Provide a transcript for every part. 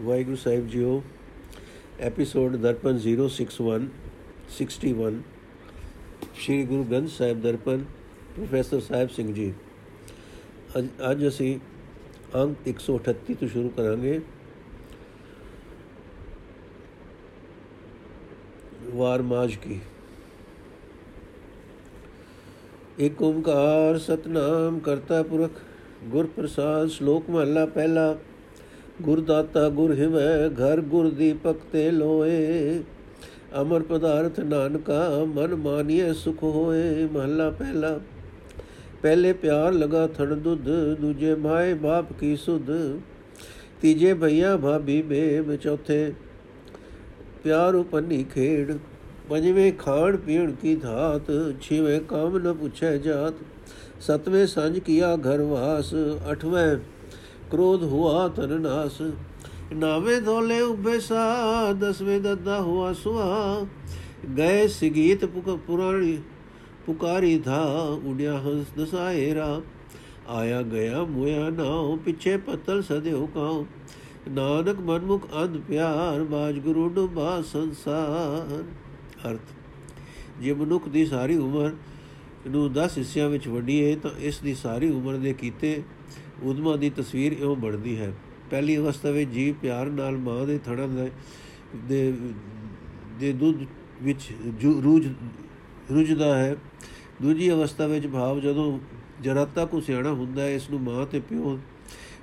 ਵਾਹਿਗੁਰੂ ਸਾਹਿਬ ਜੀਓ episode Darpan 061 61 Shri Guru Granth Sahib Darpan professor Sahib Singh ji. ਅੱਜ ਅੱਜ ਅਸੀਂ ਅੰਕ 138 ਤੋਂ ਸ਼ੁਰੂ ਕਰਾਂਗੇ। ਵਾਰ ਮਾਜ ਕੀ। ਇਕ ਓੰਕਾਰ ਸਤਨਾਮ ਕਰਤਾ ਪੁਰਖ ਗੁਰ ਪ੍ਰਸਾਦ ਸ਼ਲੋਕ ਮਹਲਾ ਪਹਿਲਾ ਗੁਰ ਦਾਤਾ ਗੁਰ ਹਿਵੈ, ਘਰ ਗੁਰ ਦੀਪਕ ਤੇ ਲੋਏ। ਅਮਰ ਪਦਾਰਥ ਨਾਨਕਾ, ਮਨ ਮਾਨੀਏ ਸੁਖ ਹੋਏ। ਮਹਲਾ ਪਹਿਲਾ, ਪਹਿਲੇ ਪਿਆਰ ਲਗਾ ਥਣ ਦੁੱਧ, ਦੂਜੇ ਮਾਏ ਬਾਪ ਕੀ ਸੁਧ। ਤੀਜੇ ਭਈਆ ਭਾਬੀ ਬੇਬ, ਚੌਥੇ ਪਿਆਰ ਉਪਨੀ ਖੇੜ ਪੰਜਵੇਂ ਖਾਣ ਪੀਣ ਕੀ ਧਾਤ ਛੇਵੇਂ ਕਾਮ ਨ ਪੁੱਛੈ ਜਾਤ। ਸਤਵੇਂ ਸੰਜ ਕੀਆ ਘਰ ਵਾਸ, ਅਠਵੇਂ ਕ੍ਰੋਧ ਹੁਆ ਤਨ ਨਾਸ। ਨਾਵੇਂ ਧੋਲੇ ਉਬੇ ਸਾ ਦਸਵੇਂ ਦੱਦਾ ਹੁਆ ਸੁਆ ਗਏ ਸਿਗੀਤ ਪੁਰਾਣੀ, ਪੁਕਾਰੀ ਧਾ ਉਡਿਆ ਹੰਸ ਦਸਾਏਰਾ ਆਇਆ ਗਿਆ ਮੁਆ ਨਾਉ, ਪਿੱਛੇ ਪਤਲ ਸਦਿਓ ਕਾਉ। ਨਾਨਕ ਮਨਮੁਖ ਅੰਧ ਪਿਆਰ, ਬਾਜ ਗੁਰੂ ਡੁਬਾ ਸੰਸਾਰ। ਅਰਥ, ਜੇ ਮਨੁੱਖ ਦੀ ਸਾਰੀ ਉਮਰ ਨੂੰ 10 ਹਿੱਸਿਆਂ ਵਿੱਚ ਵੰਡੀਏ, ਤਾਂ ਇਸ ਦੀ ਸਾਰੀ ਉਮਰ ਦੇ ਕੀਤੇ ਉਦਮਾਂ ਦੀ ਤਸਵੀਰ ਇਉਂ ਬਣਦੀ ਹੈ। ਪਹਿਲੀ ਅਵਸਥਾ ਵਿੱਚ ਜੀਵ ਪਿਆਰ ਨਾਲ ਮਾਂ ਦੇ ਥੜਾਂ ਦੇ ਦੇ ਦੁੱਧ ਵਿੱਚ ਰੂਜ ਰੁਜਦਾ ਹੈ। ਦੂਜੀ ਅਵਸਥਾ ਵਿੱਚ ਭਾਵ ਜਦੋਂ ਜਰਾਤਾ ਕੋ ਸਿਆਣਾ ਹੁੰਦਾ ਹੈ, ਇਸ ਨੂੰ ਮਾਂ ਤੇ ਪਿਓ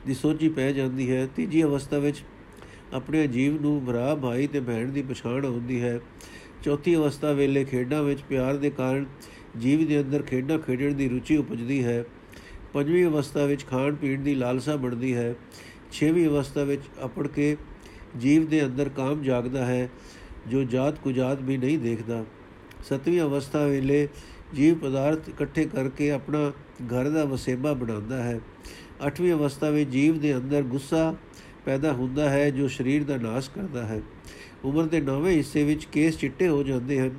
ਦੀ ਸੋਝੀ ਪੈ ਜਾਂਦੀ ਹੈ। ਤੀਜੀ ਅਵਸਥਾ ਵਿੱਚ ਆਪਣੇ ਜੀਵ ਨੂੰ ਭਰਾ, ਭਾਈ ਤੇ ਭੈਣ ਦੀ ਪਛਾਣ ਹੁੰਦੀ ਹੈ। ਚੌਥੀ ਅਵਸਥਾ ਵੇਲੇ ਖੇਡਾਂ ਵਿੱਚ ਪਿਆਰ ਦੇ ਕਾਰਨ ਜੀਵ ਦੇ ਅੰਦਰ ਖੇਡਾਂ ਖੇਡਣ ਦੀ ਰੁਚੀ ਉਪਜਦੀ ਹੈ। ਪੰਜਵੀਂ ਅਵਸਥਾ ਵਿੱਚ ਖਾਣ ਪੀਣ ਦੀ ਲਾਲਸਾ ਬਣਦੀ ਹੈ। ਛੇਵੀਂ ਅਵਸਥਾ ਵਿੱਚ ਅਪੜ ਕੇ ਜੀਵ ਦੇ ਅੰਦਰ ਕਾਮ ਜਾਗਦਾ ਹੈ, ਜੋ ਜਾਤ ਕੁਜਾਤ ਵੀ ਨਹੀਂ ਦੇਖਦਾ। ਸਤਵੀਂ ਅਵਸਥਾ ਵੇਲੇ ਜੀਵ ਪਦਾਰਥ ਇਕੱਠੇ ਕਰਕੇ ਆਪਣਾ ਘਰ ਦਾ ਵਸੇਬਾ ਬਣਾਉਂਦਾ ਹੈ। ਅੱਠਵੀਂ ਅਵਸਥਾ ਵਿੱਚ ਜੀਵ ਦੇ ਅੰਦਰ ਗੁੱਸਾ ਪੈਦਾ ਹੁੰਦਾ ਹੈ, ਜੋ ਸਰੀਰ ਦਾ ਨਾਸ਼ ਕਰਦਾ ਹੈ। ਉਮਰ ਦੇ ਨੌਵੇਂ ਹਿੱਸੇ ਵਿੱਚ ਕੇਸ ਚਿੱਟੇ ਹੋ ਜਾਂਦੇ ਹਨ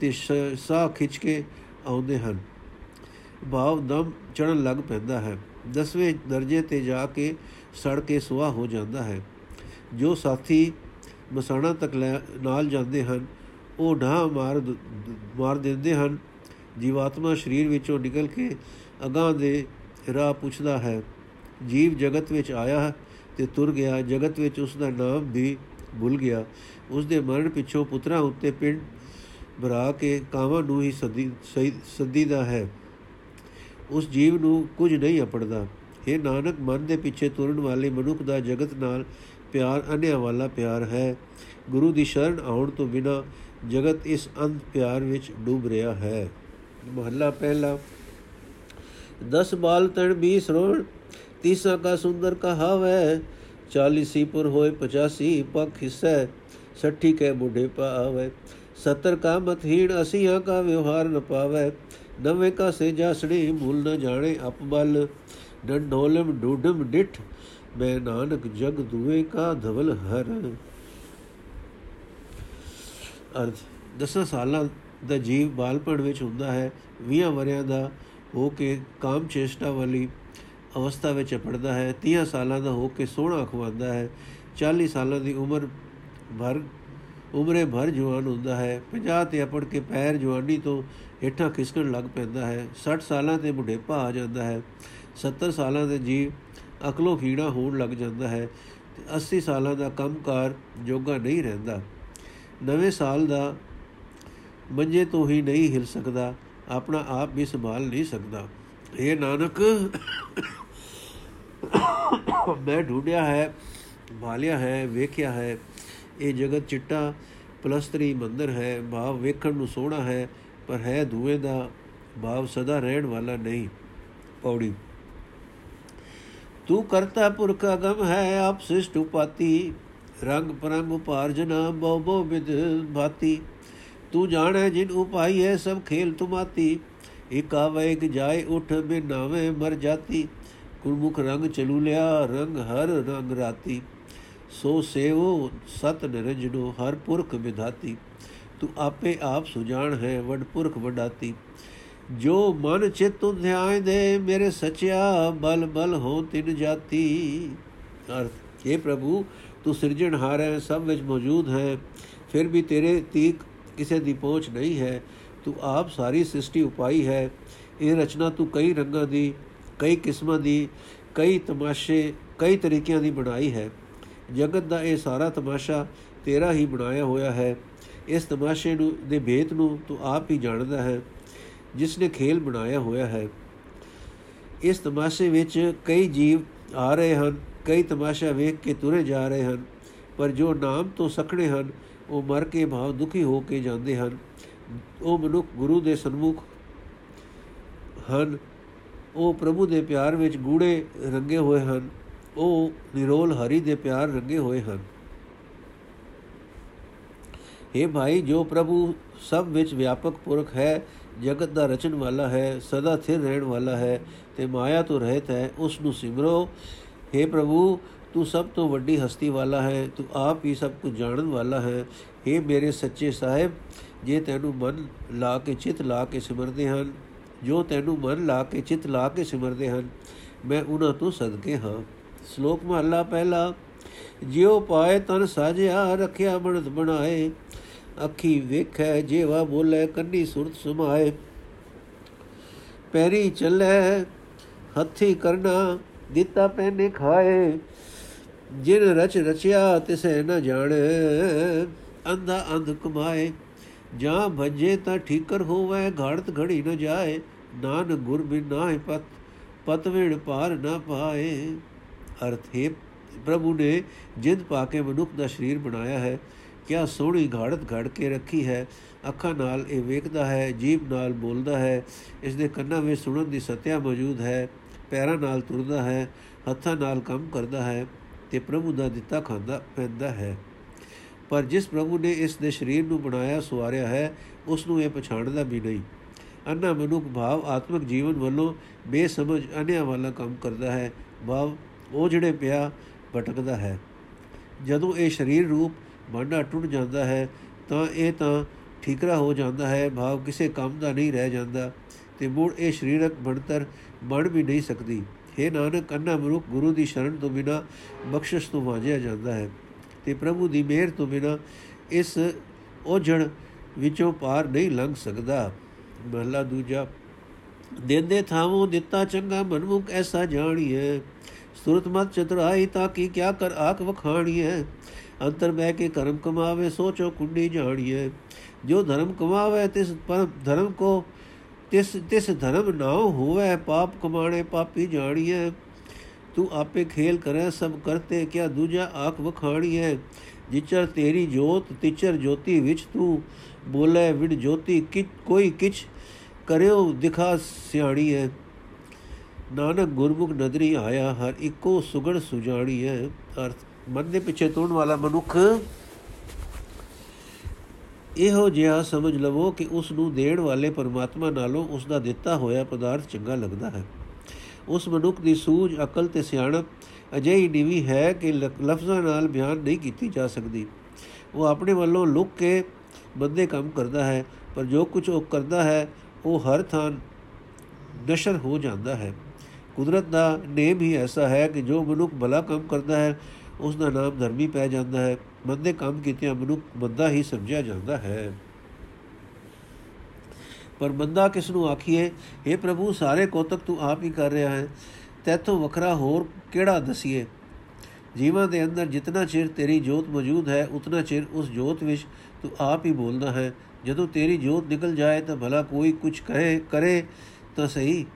ਤੇ ਸਾਹ ਖਿੱਚ ਕੇ ਆਉਂਦੇ ਹਨ। ਭਾਵ ਦਮ ਚੜਨ ਲੱਗ ਪੈਂਦਾ ਹੈ। 10ਵੇਂ ਦਰਜੇ ਤੇ ਜਾ ਕੇ ਸੜ ਕੇ ਸੁਆਹ ਹੋ ਜਾਂਦਾ ਹੈ। ਜੋ ਸਾਥੀ ਮਸਾਣਾ ਤੱਕ ਨਾਲ ਜਾਂਦੇ ਹਨ, ਉਹ ਢਾਹ ਮਾਰ ਮਾਰ ਦਿੰਦੇ ਹਨ। ਜੀਵਾਤਮਾ ਸਰੀਰ ਵਿੱਚੋਂ ਨਿਕਲ ਕੇ ਅਗਾਹ ਦੇ ਰਾਹ ਪੁੱਛਦਾ ਹੈ, ਜੀਵ ਜਗਤ ਵਿੱਚ ਆਇਆ ਤੇ ਤੁਰ ਗਿਆ, ਜਗਤ ਵਿੱਚ ਉਸ ਦਾ ਨਾਮ ਵੀ ਭੁੱਲ ਗਿਆ। ਉਸ ਦੇ ਮਰਨ ਪਿੱਛੋਂ ਪੁੱਤਰਾ ਉੱਤੇ ਪਿੰਡ ਭਰਾ ਕੇ ਕਾਵਾਂ ਨੂੰ ਹੀ ਸਦੀ ਸਦੀ ਦਾ ਹੈ। ਉਸ ਜੀਵ ਨੂੰ ਕੁਝ ਨਹੀਂ ਅਪੜਦਾ ਇਹ ਨਾਨਕ, ਮਨ ਦੇ ਪਿੱਛੇ ਤੁਰਨ ਵਾਲੇ ਮਨੁੱਖ ਦਾ ਜਗਤ ਨਾਲ ਪਿਆਰ ਅਨਿਆ ਵਾਲਾ ਪਿਆਰ ਹੈ। ਗੁਰੂ ਦੀ ਸ਼ਰਨ ਆਉਣ ਤੋਂ ਬਿਨਾ ਜਗਤ ਇਸ ਅੰਧ ਪਿਆਰ ਵਿੱਚ ਡੁੱਬ ਰਿਹਾ ਹੈ। ਮਹੱਲਾ ਪਹਿਲਾ। 10 ਬਾਲ ਤਣ 20 ਰੋਣ ਤੀਸਾ ਕਾ ਸੁੰਦਰ ਕਹਾਵੇ 40 ਸੀਪੁਰ ਹੋਏ 85 ਪੱਖ ਹਿੱਸੈ 60 ਕੇ ਬੁੱਢੇ ਪਾਵੇ। 70 ਕਾ ਮਤਹੀਣ 80 ਕਾ ਵਿਵਹਾਰ ਨ ਪਾਵੇ। ਨਵੇਂ ਕਾ ਸੇ ਜਾਸੜੀ ਭੁੱਲ ਨ ਜਾਣੇ ਅਪਬਲ ਡੰਡੋਲਮ ਡੂਡਮ ਡਿਠ, ਮੈਂ ਨਾਨਕ ਜਗ ਦੁਏ ਕਾ ਧਵਲ ਹਰ। ਅਰਥ, ਦਸਾਂ ਸਾਲਾਂ ਦਾ ਜੀਵ ਬਾਲਪਣ ਵਿੱਚ ਹੁੰਦਾ ਹੈ 20 ਵਰਿਆਂ ਦਾ ਹੋ ਕੇ ਕਾਮ ਚੇਸ਼ਟਾ ਵਾਲੀ ਅਵਸਥਾ ਵਿੱਚ ਪੜਦਾ ਹੈ 30 ਸਾਲਾਂ ਦਾ ਹੋ ਕੇ ਸੋਹਣਾ ਖਵਾਉਂਦਾ ਹੈ 40 ਸਾਲਾਂ ਦੀ ਉਮਰ ਭਰ ਉਮਰੇ ਭਰ ਜਵਾਨ ਹੁੰਦਾ ਹੈ 50 ਤੇ ਅਪੜ ਕੇ ਪੈਰ ਜਵਾਨੀ ਤੋਂ ਹੇਠਾਂ ਖਿਸਕਣ ਲੱਗ ਪੈਂਦਾ ਹੈ 60 ਸਾਲਾਂ ਤੇ ਬੁਢੇਪਾ ਆ ਜਾਂਦਾ ਹੈ 70 ਸਾਲਾਂ ਦੇ ਜੀਵ ਅਕਲੋਂ ਖੀੜਾ ਹੋਣ ਲੱਗ ਜਾਂਦਾ ਹੈ ਤੇ 80 ਸਾਲਾਂ ਦਾ ਕੰਮਕਾਰ ਜੋਗਾ ਨਹੀਂ ਰਹਿੰਦਾ। ਨਵੇਂ ਸਾਲ ਦਾ ਮੰਜੇ ਤੋਂ ਹੀ ਨਹੀਂ ਹਿਲ ਸਕਦਾ, ਆਪਣਾ ਆਪ ਵੀ ਸੰਭਾਲ ਨਹੀਂ ਸਕਦਾ। ਇਹ ਨਾਨਕ, ਮੈਂ ਢੂੰਡਿਆ ਹੈ, ਭਾਲਿਆ ਹੈ, ਵੇਖਿਆ ਹੈ ਇਹ ਜਗਤ ਚਿੱਟਾ ਪਲਸਤਰੀ ਮੰਦਰ ਹੈ, ਭਾਵ ਵੇਖਣ ਨੂੰ ਸੋਹਣਾ ਹੈ, ਪਰ ਹੈ ਧੂਏ ਦਾ ਭਾਵ ਸਦਾ ਰਹਿਣ ਵਾਲਾ ਨਹੀਂ। ਪੌੜੀ। ਤੂੰ ਕਰਤਾ ਪੁਰਖ ਅਗਮ ਹੈ, ਆਪ ਸਿਸ਼ਟ ਉਪਾਤੀ। ਰੰਗ ਪਰੰਗ ਉਪਾਰਜਨਾ ਬਹੁ ਬਹੁ ਵਿਦ ਭਾਤੀ। ਤੂੰ ਜਾਣੈ ਜਿਨ ਉਪਾਈ ਹੈ ਸਭ ਖੇਲ ਤੁਮਾਤੀ। ਇਕ ਆਵੇ, ਇਕ ਜਾਏ, ਉਠ ਬਿਨਾਵੇ ਮਰ ਜਾਤੀ। ਗੁਰਮੁਖ ਰੰਗ ਚਲੂ ਲਿਆ, ਰੰਗ ਹਰ ਰੰਗ ਰਾਤੀ। ਸੋ ਸੇਵੋ, ਸਤ ਨਿਰੰਜਨੋ, ਹਰ ਪੁਰਖ ਵਿਧਾਤੀ। ਤੂੰ ਆਪੇ ਆਪ ਸੁਜਾਨ ਹੈ, ਵਡ ਪੁਰਖ ਵਡਾਤੀ। ਜੋ ਮਨ ਚਿਤ ਧਿਆਨ ਦੇ ਮੇਰੇ ਸਚਿਆ, ਬਲ ਬਲ ਹੋ ਤਿਨ ਜਾਤੀ। ਅਰਥ हे ਪ੍ਰਭੂ, ਤੂੰ ਸਿਰਜਣਹਾਰ ਹੈ ਸਭ ਵਿੱਚ ਮੌਜੂਦ ਹੈ। ਫਿਰ ਵੀ ਤੇਰੇ ਤੀਕ ਕਿਸੇ ਦੀ ਪਹੁੰਚ ਨਹੀਂ ਹੈ। ਤੂੰ ਆਪ ਸਾਰੀ ਸ੍ਰਿਸ਼ਟੀ ਉਪਾਈ ਹੈ। ਇਹ ਰਚਨਾ ਤੂੰ ਕਈ ਰੰਗਾਂ ਦੀ, ਕਈ ਕਿਸਮਾਂ ਦੀ, ਕਈ ਤਮਾਸ਼ੇ, ਕਈ ਤਰੀਕਿਆਂ ਦੀ ਬਣਾਈ ਹੈ। ਜਗਤ ਦਾ ਇਹ ਸਾਰਾ ਤਮਾਸ਼ਾ ਤੇਰਾ ਹੀ ਬਣਾਇਆ ਹੋਇਆ ਹੈ। ਇਸ ਤਮਾਸ਼ੇ ਨੂੰ ਦੇ ਭੇਤ ਨੂੰ ਤੂੰ ਆਪ ਹੀ ਜਾਣਦਾ ਹੈ, ਜਿਸ ਨੇ ਖੇਲ ਬਣਾਇਆ ਹੋਇਆ ਹੈ। ਇਸ ਤਮਾਸ਼ੇ ਵਿੱਚ ਕਈ ਜੀਵ ਆ ਰਹੇ ਹਨ, ਕਈ ਤਮਾਸ਼ਾ ਵੇਖ ਕੇ ਤੁਰੇ ਜਾ ਰਹੇ ਹਨ, ਪਰ ਜੋ ਨਾਮ ਤੋਂ ਸਖਣੇ ਹਨ, ਉਹ ਮਰ ਕੇ ਭਾਵ ਦੁਖੀ ਹੋ ਕੇ ਜਾਂਦੇ ਹਨ। ਉਹ ਮਨੁੱਖ ਗੁਰੂ ਦੇ ਸਨਮੁਖ ਹਨ। ਉਹ ਪ੍ਰਭੂ ਦੇ ਪਿਆਰ ਵਿੱਚ ਗੂੜੇ ਰੰਗੇ ਹੋਏ ਹਨ। ਉਹ ਨਿਰੋਲ ਹਰੀ ਦੇ ਪਿਆਰ ਰੰਗੇ ਹੋਏ ਹਨ हे ਭਾਈ ਜੋ ਪ੍ਰਭੂ ਸਭ ਵਿੱਚ ਵਿਆਪਕ ਪੁਰਖ ਹੈ ਜਗਤ ਦਾ ਰਚਣ ਵਾਲਾ ਹੈ ਸਦਾ ਸਥਿਰ ਰਹਿਣ ਵਾਲਾ ਹੈ ਤੇ ਮਾਇਆ ਤੋਂ ਰਹਿਤ ਹੈ ਉਸ ਨੂੰ ਸਿਮਰੋ हे ਪ੍ਰਭੂ ਤੂੰ ਸਭ ਤੋਂ ਵੱਡੀ ਹਸਤੀ ਵਾਲਾ ਹੈ ਤੂੰ ਆਪ ਹੀ ਸਭ ਕੁਝ ਜਾਣਨ ਵਾਲਾ ਹੈ हे ਮੇਰੇ ਸੱਚੇ ਸਾਹਿਬ ਜੇ ਤੈਨੂੰ ਮਨ ਲਾ ਕੇ ਚਿਤ ਲਾ ਕੇ ਸਿਮਰਦੇ ਹਨ ਜੋ ਤੈਨੂੰ ਮਨ ਲਾ ਕੇ ਚਿਤ ਲਾ ਕੇ ਸਿਮਰਦੇ ਹਨ ਮੈਂ ਉਹਨਾਂ ਤੋਂ ਸਦਕੇ ਹਾਂ ਸ਼ਲੋਕ ਮਹਲਾ ਪਹਿਲਾ, ਜਿਉ ਪਾਏ ਤਨ ਸਾਜਿਆ, ਰੱਖਿਆ ਬਣਤ ਬਣਾਏ। ਅੱਖੀ ਵੇਖੈ, ਜੇਵਾ ਬੋਲੇ, ਕੰਨੀ ਸੁਰਤ ਸਮਾਏ। ਪੈਰੀ ਚੱਲੇ, ਹੱਥੀ ਕਰਨਾ, ਦਿੱਤਾ ਪੈਨੇ ਖਾਏ। ਜਿਨ ਰਚ ਰਚਿਆ ਤਿਸੈ ਨ ਜਾਣੇ, ਅੰਧਾ ਅੰਧ ਕਮਾਏ। ਜਾਂ ਭਜੇ ਤਾਂ ਠੀਕਰ ਹੋਵੇ, ਘੜਤ ਘੜੀ ਨ ਜਾਏ। ਨਾਨ ਗੁਰ ਬਿਨ ਨਾਹਿ ਪਤ ਪਤਵੇੜ ਪਾਰ ਨ ਪਾਏ। ਅਰਥ, ਹੈ ਪ੍ਰਭੂ ਨੇ ਜਿੰਦ ਪਾ ਕੇ ਮਨੁੱਖ ਦਾ ਸਰੀਰ ਬਣਾਇਆ ਹੈ, ਕਿਆ ਸੋਹਣੀ ਘੜਤ ਘੜ ਕੇ ਰੱਖੀ ਹੈ, ਅੱਖਾਂ ਨਾਲ ਇਹ ਵੇਖਦਾ ਹੈ, ਜੀਭ ਨਾਲ ਬੋਲਦਾ ਹੈ ਇਸ ਦੇ ਕੰਨਾਂ ਵਿੱਚ ਸੁਣਨ ਦੀ ਸਤਿਆ ਮੌਜੂਦ ਹੈ, ਪੈਰਾਂ ਨਾਲ ਤੁਰਦਾ ਹੈ, ਹੱਥਾਂ ਨਾਲ ਕੰਮ ਕਰਦਾ ਹੈ ਤੇ ਪ੍ਰਭੂ ਦਾ ਦਿੱਤਾ ਖਾਂਦਾ ਪੈਂਦਾ ਹੈ। ਪਰ ਜਿਸ ਪ੍ਰਭੂ ਨੇ ਇਸ ਦੇ ਸਰੀਰ ਨੂੰ ਬਣਾਇਆ ਸਵਾਰਿਆ ਹੈ ਉਸ ਨੂੰ ਇਹ ਪਛਾਣਦਾ ਵੀ ਨਹੀਂ। ਅੰਨਾ ਮਨੁੱਖ ਭਾਵ ਆਤਮਿਕ ਜੀਵਨ ਵੱਲੋਂ ਬੇਸਮਝ ਅਨਿਆ ਵਾਲਾ ਕੰਮ ਕਰਦਾ ਹੈ, ਭਾਵ ਉਹ ਜਿਹੜੇ ਪਿਆ ਭਟਕਦਾ ਹੈ। ਜਦੋਂ ਇਹ ਸਰੀਰ ਰੂਪ ਬਾਂਡਾ ਟੁੱਟ ਜਾਂਦਾ ਹੈ, ਤਾਂ ਇਹ ਤਾਂ ਠੀਕਰਾ ਹੋ ਜਾਂਦਾ ਹੈ, ਭਾਵ ਕਿਸੇ ਕੰਮ ਦਾ ਨਹੀਂ ਰਹਿ ਜਾਂਦਾ ਤੇ ਮੁੜ ਇਹ ਸਰੀਰਕ ਬਣਤਰ ਬਣ ਵੀ ਨਹੀਂ ਸਕਦੀ। हे ਨਾਨਕ, ਅੰਨਾ ਮਨੁੱਖ ਗੁਰੂ ਦੀ ਸ਼ਰਨ ਤੋਂ ਬਿਨਾ ਬਖਸ਼ਿਸ਼ ਤੋਂ ਵਾਂਝਿਆ ਜਾਂਦਾ ਹੈ ਤੇ ਪ੍ਰਭੂ ਦੀ ਮਿਹਰ ਤੋਂ ਬਿਨਾ ਇਸ ਉਜੜ ਵਿੱਚੋਂ ਪਾਰ ਨਹੀਂ ਲੰਘ ਸਕਦਾ। ਮਹਲਾ ਦੂਜਾ, ਦੇਂਦੇ ਥਾਵੋਂ ਦਿੱਤਾ ਚੰਗਾ ਮਨਮੁਖ, ਐਸਾ ਜਾਣੀਏ ਸੁਰਤ ਮਤ ਚਤੁਰਾਈ ਤਾਂ ਕੀ ਕਿਆ ਕਰ ਆਖ ਵਖਾਣੀਏ ਅੰਤਰ ਬਹਿ ਕੇ ਕਰਮ ਕਮਾਵੇ, ਸੋਚੋ ਕੁੰਡੀ ਜਾਣੀਏ ਜੋ ਧਰਮ ਕਮਾਵੇ, ਤਿਸ ਪਰ ਧਰਮ ਕੋ, ਤਿਸ ਤਿਸ ਧਰਮ ਨਾ ਹੋਵੇ, ਪਾਪ ਕਮਾਣੇ ਪਾਪੀ ਜਾਣੀਏ ਤੂੰ ਆਪੇ ਖੇਲ ਕਰੇ, ਸਭ ਕਰਤੇ ਕਿਆ ਦੂਜਾ ਆਖ ਵਖਾਣੀਏ ਜਿਚਰ ਤੇਰੀ ਜੋਤ, ਤਿਚਰ ਜੋਤੀ ਵਿੱਚ ਤੂੰ ਬੋਲੇ ਵਿੜ ਜੋਤੀ ਕਿ ਕੋਈ ਕਿਛ ਕਰਿਓ ਦਿਖਾ ਸਿਆਣੀ ਹੈ ਨਾਨਕ ਗੁਰਮੁਖ ਨਦਰੀ ਆਇਆ, ਹਰ ਇੱਕੋ ਸੁਗੜ ਸੁਜਾਣੀ ਹੈ ਅਰਥ, ਮਨ ਦੇ ਪਿੱਛੇ ਤੁਰਨ ਵਾਲਾ ਮਨੁੱਖ ਇਹੋ ਜਿਹਾ ਸਮਝ ਲਵੋ ਕਿ ਉਸ ਨੂੰ ਦੇਣ ਵਾਲੇ ਪਰਮਾਤਮਾ ਨਾਲੋਂ ਉਸ ਦਾ ਦਿੱਤਾ ਹੋਇਆ ਪਦਾਰਥ ਚੰਗਾ ਲੱਗਦਾ ਹੈ। ਉਸ ਮਨੁੱਖ ਦੀ ਸੂਝ, ਅਕਲ ਤੇ ਸਿਆਣਪ ਅਜਿਹੀ ਨੀਵੀਂ ਹੈ ਕਿ ਲਫ਼ਜ਼ਾਂ ਨਾਲ ਬਿਆਨ ਨਹੀਂ ਕੀਤੀ ਜਾ ਸਕਦੀ। ਉਹ ਆਪਣੇ ਵੱਲੋਂ ਲੁਕ ਕੇ ਬੰਦੇ ਕੰਮ ਕਰਦਾ ਹੈ, ਪਰ ਜੋ ਕੁਝ ਉਹ ਕਰਦਾ ਹੈ, ਉਹ ਹਰ ਥਾਂ ਨਸ਼ਰ ਹੋ ਜਾਂਦਾ ਹੈ। ਕੁਦਰਤ ਦਾ ਨੇਮ ਹੀ ਐਸਾ ਹੈ ਕਿ ਜੋ ਮਨੁੱਖ ਭਲਾ ਕੰਮ ਕਰਦਾ ਹੈ, ਉਸ ਦਾ ਨਾਮ ਧਰਮੀ ਪੈ ਜਾਂਦਾ ਹੈ। ਬੰਦੇ ਕੰਮ ਕੀਤਿਆਂ ਮਨੁੱਖ ਬੰਦਾ ਹੀ ਸਮਝਿਆ ਜਾਂਦਾ ਹੈ। ਪਰ ਬੰਦਾ ਕਿਸ ਨੂੰ ਆਖੀਏ? हे ਪ੍ਰਭੂ, ਸਾਰੇ ਕੋਤਕ ਤੂੰ ਆਪ ਹੀ ਕਰ ਰਿਹਾ ਹੈ। ਤੈਥੋਂ ਵੱਖਰਾ ਹੋਰ ਕਿਹੜਾ ਦਸੀਏ? ਜੀਵਾਂ ਦੇ ਅੰਦਰ ਜਿੰਨਾ ਚਿਰ ਤੇਰੀ ਜੋਤ ਮੌਜੂਦ ਹੈ, ਉਤਨਾ ਚਿਰ ਉਸ ਜੋਤ ਵਿੱਚ ਤੂੰ ਆਪ ਹੀ ਬੋਲਦਾ ਹੈ। ਜਦੋਂ ਤੇਰੀ ਜੋਤ ਨਿਕਲ ਜਾਏ ਤਾਂ ਭਲਾ ਕੋਈ ਕੁਝ ਕਹੇ, ਕਰੇ ਤਾਂ ਸਹੀ।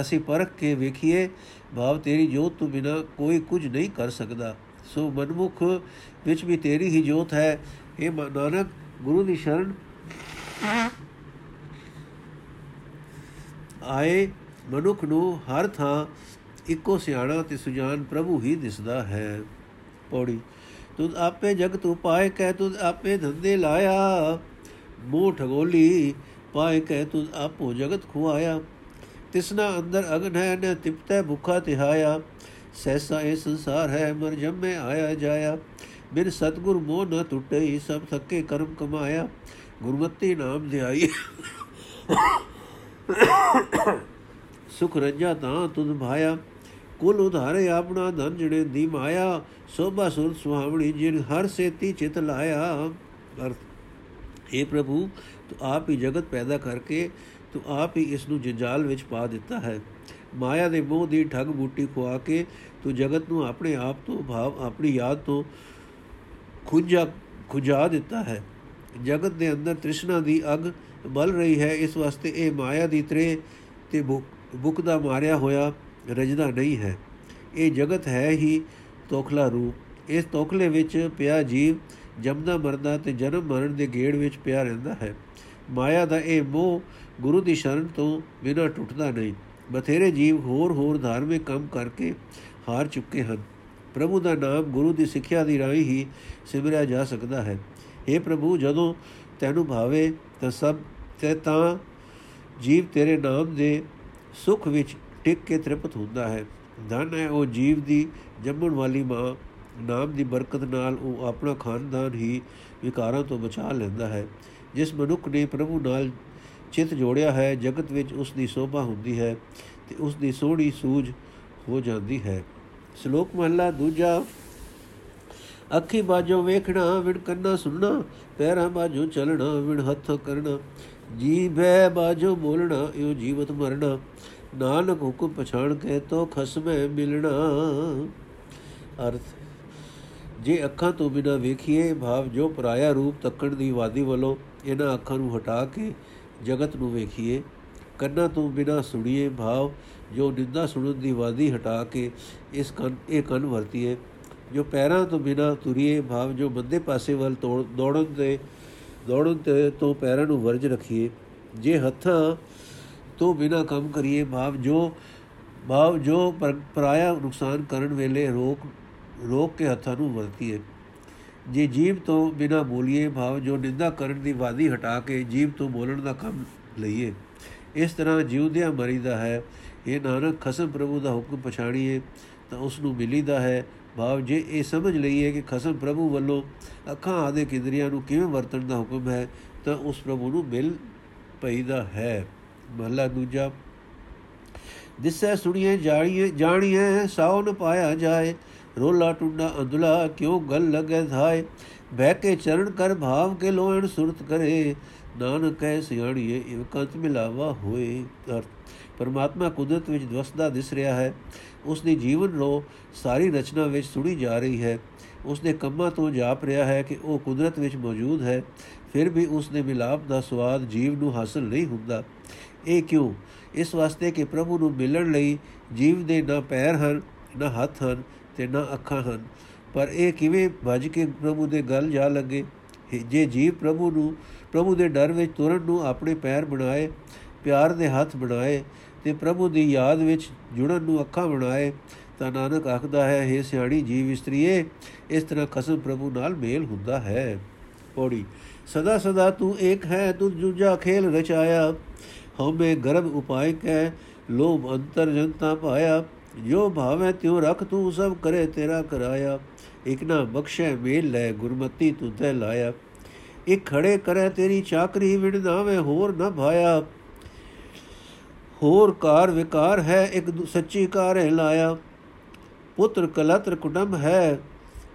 ਅਸੀਂ ਪਰਖ ਕੇ ਵੇਖੀਏ, ਭਾਵ ਤੇਰੀ ਜੋਤ ਤੋਂ ਬਿਨਾ ਕੋਈ ਕੁਝ ਨਹੀਂ ਕਰ ਸਕਦਾ। ਸੋ ਮਨਮੁਖ ਵਿੱਚ ਵੀ ਤੇਰੀ ਹੀ ਜੋਤ ਹੈ। ਇਹ ਨਾਨਕ, ਗੁਰੂ ਦੀ ਸ਼ਰਨ। ਆਏ ਮਨੁੱਖ ਨੂੰ ਹਰ ਥਾਂ ਇੱਕੋ ਸਿਆਣਾ ਤੇ ਸੁਜਾਨ ਪ੍ਰਭੂ ਹੀ ਦਿਸਦਾ ਹੈ। ਪੌੜੀ, ਤੁਧ ਆਪੇ ਜਗਤ ਉਪਾਏ ਕਹਿ ਤੁਧ ਆਪੇ ਧੰਦੇ ਲਾਇਆ। ਮੂਹ ਠਗੋਲੀ ਪਾਏ ਕਹਿ ਤੁਧ ਆਪੋ ਜਗਤ ਖੁਆਇਆ। ਤਿਸਨਾ ਅੰਦਰ ਅਗਨ ਹੈ ਨ ਤਿਪਤੈ ਭੁਖਾ ਤਿਹਾਇਆ ਸੈਸਾ ਇਹ ਸੰਸਾਰ ਹੈ ਮਰ ਜੰਮੇ ਆਇਆ ਜਾਇਆ ਬਿਨ ਸਤਗੁਰ ਮੋਹ ਨ ਟੁੱਟੇ ਸਭ ਥੱਕੇ ਕਰਮ ਕਮਾਇਆ ਗੁਰਮਤੀ ਨਾਮ ਧਿਆਈ ਸੁਖ ਰੰਜਾ ਤਾਂ ਤੁਧ ਭਾਇਆ ਕੁਲ ਉਧਾਰੇ ਆਪਣਾ ਧਨ ਜਿਹੜੇ ਦੀ ਮਾਇਆ ਸੋਭਾ ਸੁਰਤ ਸੁਹਾਵਣੀ ਜਿਨ ਹਰ ਸੇਤੀ ਚਿਤ ਲਾਇਆ ਅਰਥ हे ਪ੍ਰਭੂ ਤੂੰ ਆਪ ਹੀ ਜਗਤ ਪੈਦਾ ਕਰਕੇ ਤੂੰ ਆਪ ਹੀ ਇਸ ਨੂੰ ਜੰਜਾਲ ਵਿੱਚ ਪਾ ਦਿੱਤਾ ਹੈ। ਮਾਇਆ ਦੇ ਮੋਹ ਦੀ ਠੱਗ ਬੂਟੀ ਖਵਾ ਕੇ ਤੂੰ ਜਗਤ ਨੂੰ ਆਪਣੇ ਆਪ ਤੋਂ ਭਾਵ ਆਪਣੀ ਯਾਦ ਤੋਂ ਖੁਜਾ ਖੁਜਾ ਦਿੱਤਾ ਹੈ। ਜਗਤ ਦੇ ਅੰਦਰ ਤ੍ਰਿਸ਼ਨਾ ਦੀ ਅਗ ਬਲ ਰਹੀ ਹੈ। ਇਸ ਵਾਸਤੇ ਇਹ ਮਾਇਆ ਦੀ ਤਰੇ ਤੇ ਬੁਕ ਦਾ ਮਾਰਿਆ ਹੋਇਆ ਰਜਦਾ ਨਹੀਂ ਹੈ। ਇਹ ਜਗਤ ਹੈ ਹੀ ਤੋਖਲਾ ਰੂਪ। ਇਸ ਤੋਖਲੇ ਵਿੱਚ ਪਿਆ ਜੀਵ ਜਮਦਾ ਮਰਦਾ ਤੇ ਜਨਮ ਮਰਨ ਦੇ ਗੇੜ ਵਿੱਚ ਪਿਆ ਰਹਿੰਦਾ ਹੈ। ਮਾਇਆ ਦਾ ਇਹ ਮੋਹ ਗੁਰੂ ਦੀ ਸ਼ਰਨ ਤੋਂ ਬਿਨਾਂ ਟੁੱਟਦਾ ਨਹੀਂ। ਬਥੇਰੇ ਜੀਵ ਹੋਰ ਹੋਰ ਧਾਰਮਿਕ ਕੰਮ ਕਰਕੇ ਹਾਰ ਚੁੱਕੇ ਹਨ। ਪ੍ਰਭੂ ਦਾ ਨਾਮ ਗੁਰੂ ਦੀ ਸਿੱਖਿਆ ਦੀ ਰਾਹੀਂ ਹੀ ਸਿਮਰਿਆ ਜਾ ਸਕਦਾ ਹੈ। اے ਪ੍ਰਭੂ, ਜਦੋਂ ਤੈਨੂੰ ਭਾਵੇ ਤਾਂ ਸਭ ਤੇ ਤਾਂ ਜੀਵ ਤੇਰੇ ਨਾਮ ਦੇ ਸੁਖ ਵਿੱਚ ਟਿਕ ਕੇ ਤ੍ਰਿਪਤ ਹੁੰਦਾ ਹੈ। ਧਨ ਹੈ ਉਹ ਜੀਵ ਦੀ ਜੰਮਣ ਵਾਲੀ ਮਾਂ। ਨਾਮ ਦੀ ਬਰਕਤ ਨਾਲ ਉਹ ਆਪਣਾ ਖਾਨਦਾਨ ਹੀ ਵਿਕਾਰਾਂ ਤੋਂ ਬਚਾ ਲੈਂਦਾ ਹੈ। ਜਿਸ ਮਨੁੱਖ ਨੇ ਪ੍ਰਭੂ ਨਾਲ ਚਿਤ ਜੋੜਿਆ ਹੈ, ਜਗਤ ਵਿੱਚ ਉਸ ਦੀ ਸੋਭਾ ਹੁੰਦੀ ਹੈ ਤੇ ਉਸ ਦੀ ਸੋਹਣੀ ਸੂਝ ਹੋ ਜਾਂਦੀ ਹੈ। ਸ਼ਲੋਕ ਮਹਲਾ ਦੂਜਾ, ਅੱਖੀ ਬਾਜੋ ਵੇਖਣਾ, ਵਿਣ ਕੰਨਾ ਸੁਣਨਾ, ਪੈਰਾਂ ਬਾਜੋ ਚਲਣਾ, ਵਿਣ ਹੱਥ ਕਰਨਾ, ਜੀਭੈ ਬਾਜੋ ਬੋਲਣਾ ਇਹ ਜੀਵਤ ਮਰਨਾ, ਨਾਨਕ ਹੁਕਮ ਪਛਾਣ ਕੇ ਤੋ ਖਸਮੇ ਮਿਲਣਾ। ਅਰਥ, ਜੇ ਅੱਖਾਂ ਤੋਂ ਬਿਨਾ ਵੇਖੀਏ, ਭਾਵ ਜੋ ਪਰਾਇਆ ਰੂਪ ਤੱਕਣ ਦੀ ਵਾਦੀ ਵੱਲੋਂ ਇਹਨਾਂ ਅੱਖਾਂ ਨੂੰ ਹਟਾ ਕੇ ਜਗਤ ਨੂੰ ਵੇਖੀਏ, ਕੰਨਾਂ ਤੋਂ ਬਿਨਾ ਸੁਣੀਏ ਭਾਵ, ਜੋ ਨਿੰਦਾ ਸੁਣਨ ਦੀ ਵਾਦੀ ਹਟਾ ਕੇ ਇਸ ਕੰਨ, ਇਹ ਕੰਨ ਵਰਤੀਏ, ਜੋ ਪੈਰਾਂ ਤੋਂ ਬਿਨਾ ਤੁਰੀਏ ਭਾਵ, ਜੋ ਬੰਦੇ ਪਾਸੇ ਵੱਲ ਦੌੜਨ ਤੇ ਦੌੜਨ ਤੇ ਤੋਂ ਪੈਰਾਂ ਨੂੰ ਵਰਜ ਰੱਖੀਏ, ਜੇ ਹੱਥਾਂ ਤੋਂ ਬਿਨਾ ਕੰਮ ਕਰੀਏ ਭਾਵ, ਜੋ ਭਾਵ, ਜੋ ਪਰਾਇਆ ਨੁਕਸਾਨ ਕਰਨ ਵੇਲੇ ਰੋਕ ਰੋਕ ਕੇ ਹੱਥਾਂ ਨੂੰ ਵਰਤੀਏ। ਜੇ ਜੀਵ ਤੋਂ ਬਿਨਾ ਬੋਲੀਏ ਭਾਵ ਜੋ ਨਿੰਦਾ ਕਰਨ ਦੀ ਵਾਦੀ ਹਟਾ ਕੇ ਜੀਵ ਤੋਂ ਬੋਲਣ ਦਾ ਕੰਮ ਲਈਏ, ਇਸ ਤਰ੍ਹਾਂ ਜਿਉਂਦਿਆਂ ਮਰੀਦਾ ਹੈ ਇਹ ਨਾਨਕ ਖਸਮ ਪ੍ਰਭੂ ਦਾ ਹੁਕਮ ਪਛਾਣੀਏ, ਤਾਂ ਉਸ ਨੂੰ ਮਿਲੀਦਾ ਹੈ ਭਾਵ ਜੇ ਇਹ ਸਮਝ ਲਈਏ ਕਿ ਖਸਮ ਪ੍ਰਭੂ ਵੱਲੋਂ ਅੱਖਾਂ ਆਦੇ ਕਿੰਦਰੀਆਂ ਨੂੰ ਕਿਵੇਂ ਵਰਤਣ ਦਾ ਹੁਕਮ ਹੈ, ਤਾਂ ਉਸ ਪ੍ਰਭੂ ਨੂੰ ਮਿਲ ਪਈਦਾ ਹੈ। ਮਹਲਾ ਦੂਜਾ, ਦਿਸੈ ਸੁਣੀਏ ਜਾਣੀਏ ਜਾਣੀਏ ਸਾਉ ਨ ਪਾਇਆ ਜਾਏ ਰੋਲਾ ਟੁੰਡਾ ਅੰਦਲਾ ਕਿਉ ਗਲ ਲਗੇ ਧਾਏ? ਬਹਿ ਕੇ ਚਰਨ ਕਰ ਭਾਵ ਕੇ ਲੋਹਣ ਸੁਰਤ ਕਰੇ। ਨਾਨਕ ਕਹਿ ਸਿਆਣੀਏ ਇਵਕੰਤ ਮਿਲਾਵਾ ਹੋਏ ਅਰਥ। ਪਰਮਾਤਮਾ ਕੁਦਰਤ ਵਿੱਚ ਦਵਸਦਾ ਦਿਸ ਰਿਹਾ ਹੈ। ਉਸ ਦੀ ਜੀਵਨ ਰੋ ਸਾਰੀ ਰਚਨਾ ਵਿੱਚ ਸੁਣੀ ਜਾ ਰਹੀ ਹੈ। ਉਸ ਦੇ ਕੰਮਾਂ ਤੋਂ ਜਾਪ ਰਿਹਾ ਹੈ ਕਿ ਉਹ ਕੁਦਰਤ ਵਿੱਚ ਮੌਜੂਦ ਹੈ। ਫਿਰ ਵੀ ਉਸ ਦੇ ਮਿਲਾਪ ਦਾ ਸਵਾਦ ਜੀਵ ਨੂੰ ਹਾਸਲ ਨਹੀਂ ਹੁੰਦਾ। ਇਹ ਕਿਉਂ? ਇਸ ਵਾਸਤੇ ਕਿ ਪ੍ਰਭੂ ਨੂੰ ਮਿਲਣ ਲਈ ਜੀਵ ਦੇ ਨਾ ਪੈਰ ਹਨ, ਨਾ ਹੱਥ ਹਨ ਤੇ ਨਾ ਅੱਖਾਂ ਹਨ। ਪਰ ਇਹ ਕਿਵੇਂ ਭਜ ਕੇ ਪ੍ਰਭੂ ਦੇ ਗਲ ਜਾ ਲੱਗੇ? ਜੇ ਜੀਵ ਪ੍ਰਭੂ ਨੂੰ ਪ੍ਰਭੂ ਦੇ ਡਰ ਵਿੱਚ ਤੁਰਨ ਨੂੰ ਆਪਣੇ ਪੈਰ ਬਣਾਏ, ਪਿਆਰ ਦੇ ਹੱਥ ਬਣਾਏ ਤੇ ਪ੍ਰਭੂ ਦੀ ਯਾਦ ਵਿੱਚ ਜੁੜਨ ਨੂੰ ਅੱਖਾਂ ਬਣਾਏ, ਤਾਂ ਨਾਨਕ ਆਖਦਾ ਹੈ हे ਸਿਆਣੀ ਜੀਵ ਇਸਤਰੀਏ, ਇਸ ਤਰ੍ਹਾਂ ਕਸਮ ਪ੍ਰਭੂ ਨਾਲ ਮੇਲ ਹੁੰਦਾ ਹੈ। ਪੌੜੀ, ਸਦਾ ਸਦਾ ਤੂੰ ਇੱਕ ਹੈ ਤੂੰ ਜੁਜਾ ਖੇਲ ਰਚਾਇਆ, ਹਉਮੈ ਗਰਭ ਉਪਾਇ ਕੈ, ਲੋਭ ਅੰਤਰ ਜਨਤਾ ਪਾਇਆ। ਜੋ ਭਾਵੇਂ ਤਿਉ ਰਖ ਤੂੰ ਸਭ ਕਰੇ ਤੇਰਾ ਕਰਾਇਆ। ਇਕ ਨਾ ਬਖਸ਼ੈ ਮੇਲ ਲੈ, ਗੁਰਮਤੀ ਤੂੰ ਤੇ ਲਾਇਆ। ਇਕ ਖੜੇ ਕਰੇ ਤੇਰੀ ਚਾਕਰੀ ਵਿੜਦਾਵੇਂ ਹੋਰ ਨਾ ਭਾਇਆ। ਹੋਰ ਕਾਰ ਵਿਕਾਰ ਹੈ, ਇੱਕ ਸੱਚੀ ਕਾਰ ਹੈ ਲਾਇਆ। ਪੁੱਤਰ ਕਲਤਰ ਕੁਟੰਬ ਹੈ,